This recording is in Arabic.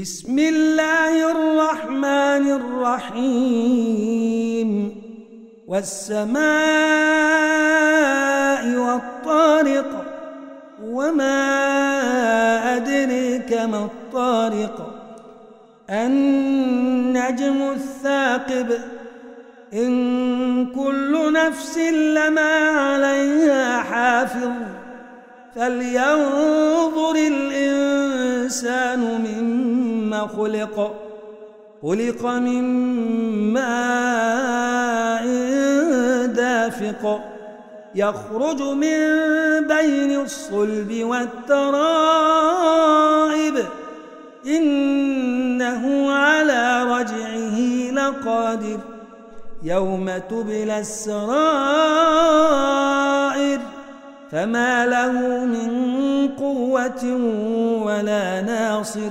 بسم الله الرحمن الرحيم. والسماء والطارق وما أدريك ما الطارق. النجم الثاقب إن كل نفس لما عليها حافظ. فلينظر الإنسان خلق خلق من ماء دافق يخرج من بين الصلب والترائب. إنه على رجعه لقادر يوم تبلى السرائر. فما له من قوة ولا ناصر.